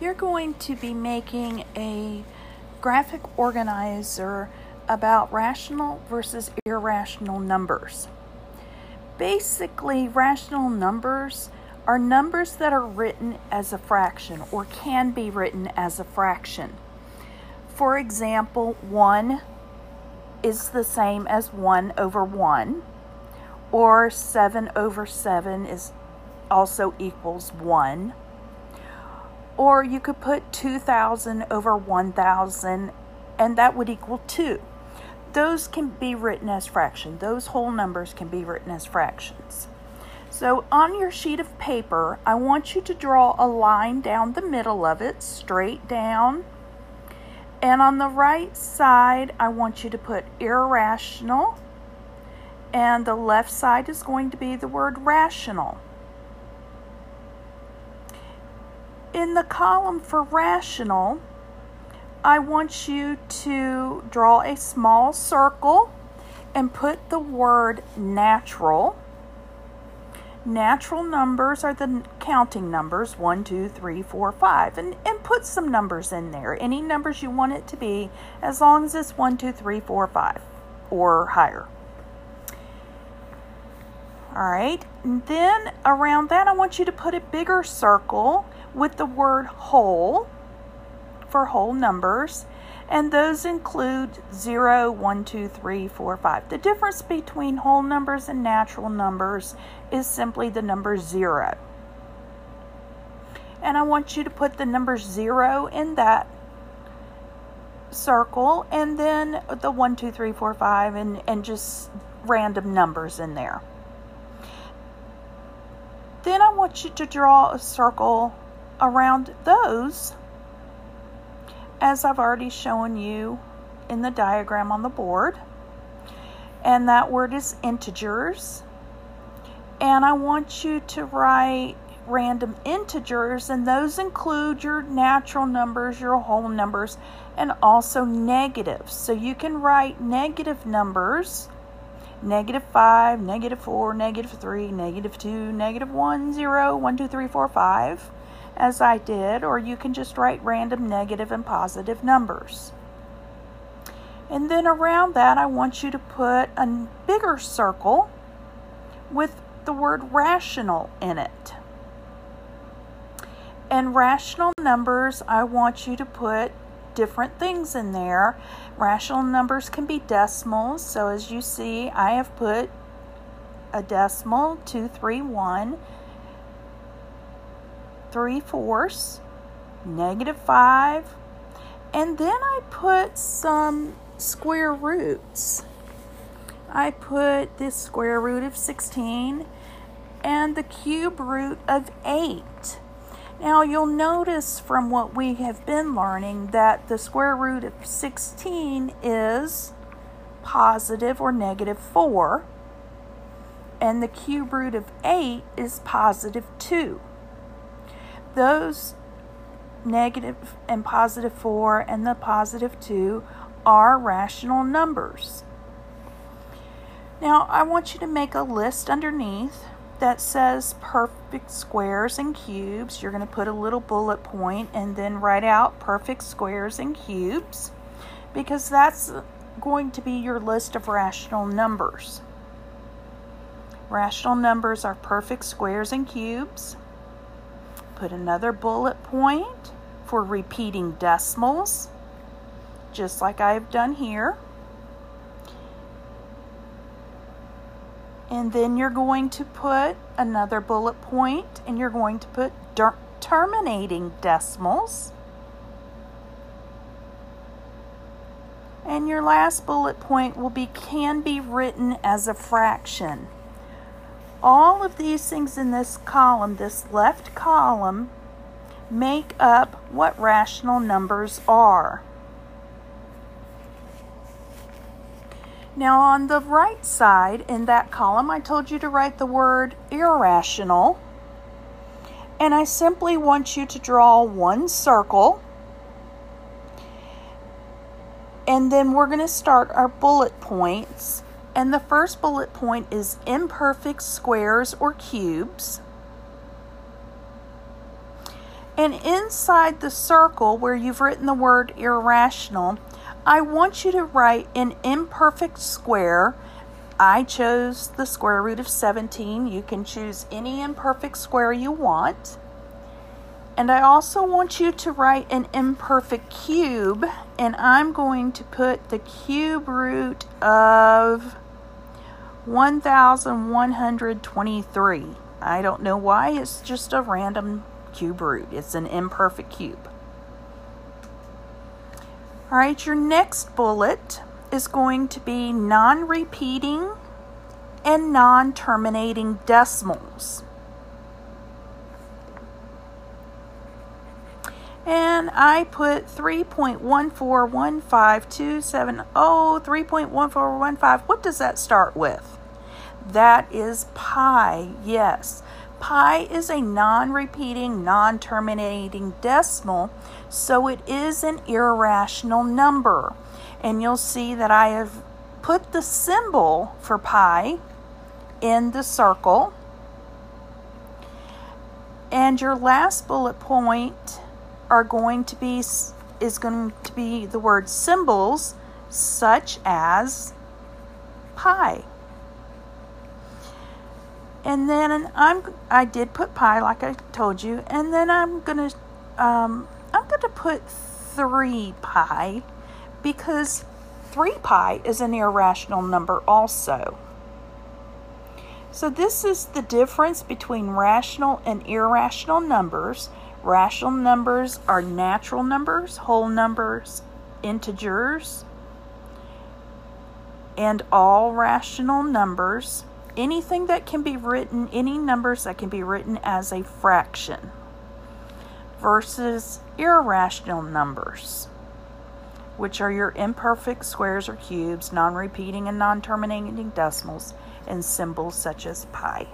you're going to be making a graphic organizer about rational versus irrational numbers. Basically, rational numbers are numbers that are written as a fraction or can be written as a fraction. For example, 1 is the same as 1 over 1, or 7 over 7 is also equals 1. Or you could put 2,000 over 1,000, and that would equal 2. Those can be written as fractions. Those whole numbers can be written as fractions. So on your sheet of paper, I want you to draw a line down the middle of it, straight down. And on the right side, I want you to put irrational. And the left side is going to be the word rational. In the column for rational, I want you to draw a small circle and put the word natural Natural numbers are the counting numbers 1, 2, 3, 4, 5. And, and put some numbers in there. Any numbers you want it to be, as long as it's 1, 2, 3, 4, 5 or higher. All right, and then around that, I want you to put a bigger circle with the word whole for whole numbers and those include 0, 1, 2, 3, 4, 5. The difference between whole numbers and natural numbers is simply the number 0. And I want you to put the number 0 in that circle and then the 1, 2, 3, 4, 5 and, and just random numbers in there. Then I want you to draw a circle around those as I've already shown you in the diagram on the board. And that word is integers. And I want you to write random integers, and those include your natural numbers, your whole numbers, and also negatives. So you can write negative numbers negative 5, negative 4, negative 3, negative 2, negative 1, 0, 1, 2, 3, 4, 5 as I did, or you can just write random negative and positive numbers. And then around that, I want you to put a bigger circle with the word rational in it. And rational numbers, I want you to put different things in there. Rational numbers can be decimals. So as you see, I have put a decimal, 231 3 fourths, negative 5, and then I put some square roots. I put this square root of 16 and the cube root of 8. Now you'll notice from what we have been learning that the square root of 16 is positive or negative 4 and the cube root of 8 is positive 2 those negative and positive 4 and the positive 2 are rational numbers. Now, I want you to make a list underneath that says perfect squares and cubes. You're going to put a little bullet point and then write out perfect squares and cubes because that's going to be your list of rational numbers. Rational numbers are perfect squares and cubes. Put another bullet point for repeating decimals, just like I've done here. And then you're going to put another bullet point and you're going to put terminating decimals. And your last bullet point will be can be written as a fraction all of these things in this column, this left column, make up what rational numbers are. Now on the right side in that column, I told you to write the word irrational. And I simply want you to draw one circle. And then we're going to start our bullet points. And the first bullet point is imperfect squares or cubes. And inside the circle where you've written the word irrational, I want you to write an imperfect square. I chose the square root of 17. You can choose any imperfect square you want. And I also want you to write an imperfect cube, and I'm going to put the cube root of 1123. I don't know why, it's just a random cube root. It's an imperfect cube. All right, your next bullet is going to be non repeating and non terminating decimals. And I put 3.1415270, 3.1415. What does that start with? That is pi, yes. Pi is a non repeating, non terminating decimal, so it is an irrational number. And you'll see that I have put the symbol for pi in the circle. And your last bullet point are going to be is going to be the word symbols such as pi and then I'm I did put pi like I told you, and then I'm gonna um, I'm gonna put three pi because three pi is an irrational number also. So this is the difference between rational and irrational numbers. Rational numbers are natural numbers, whole numbers, integers, and all rational numbers anything that can be written, any numbers that can be written as a fraction versus irrational numbers, which are your imperfect squares or cubes, non repeating and non terminating decimals, and symbols such as pi.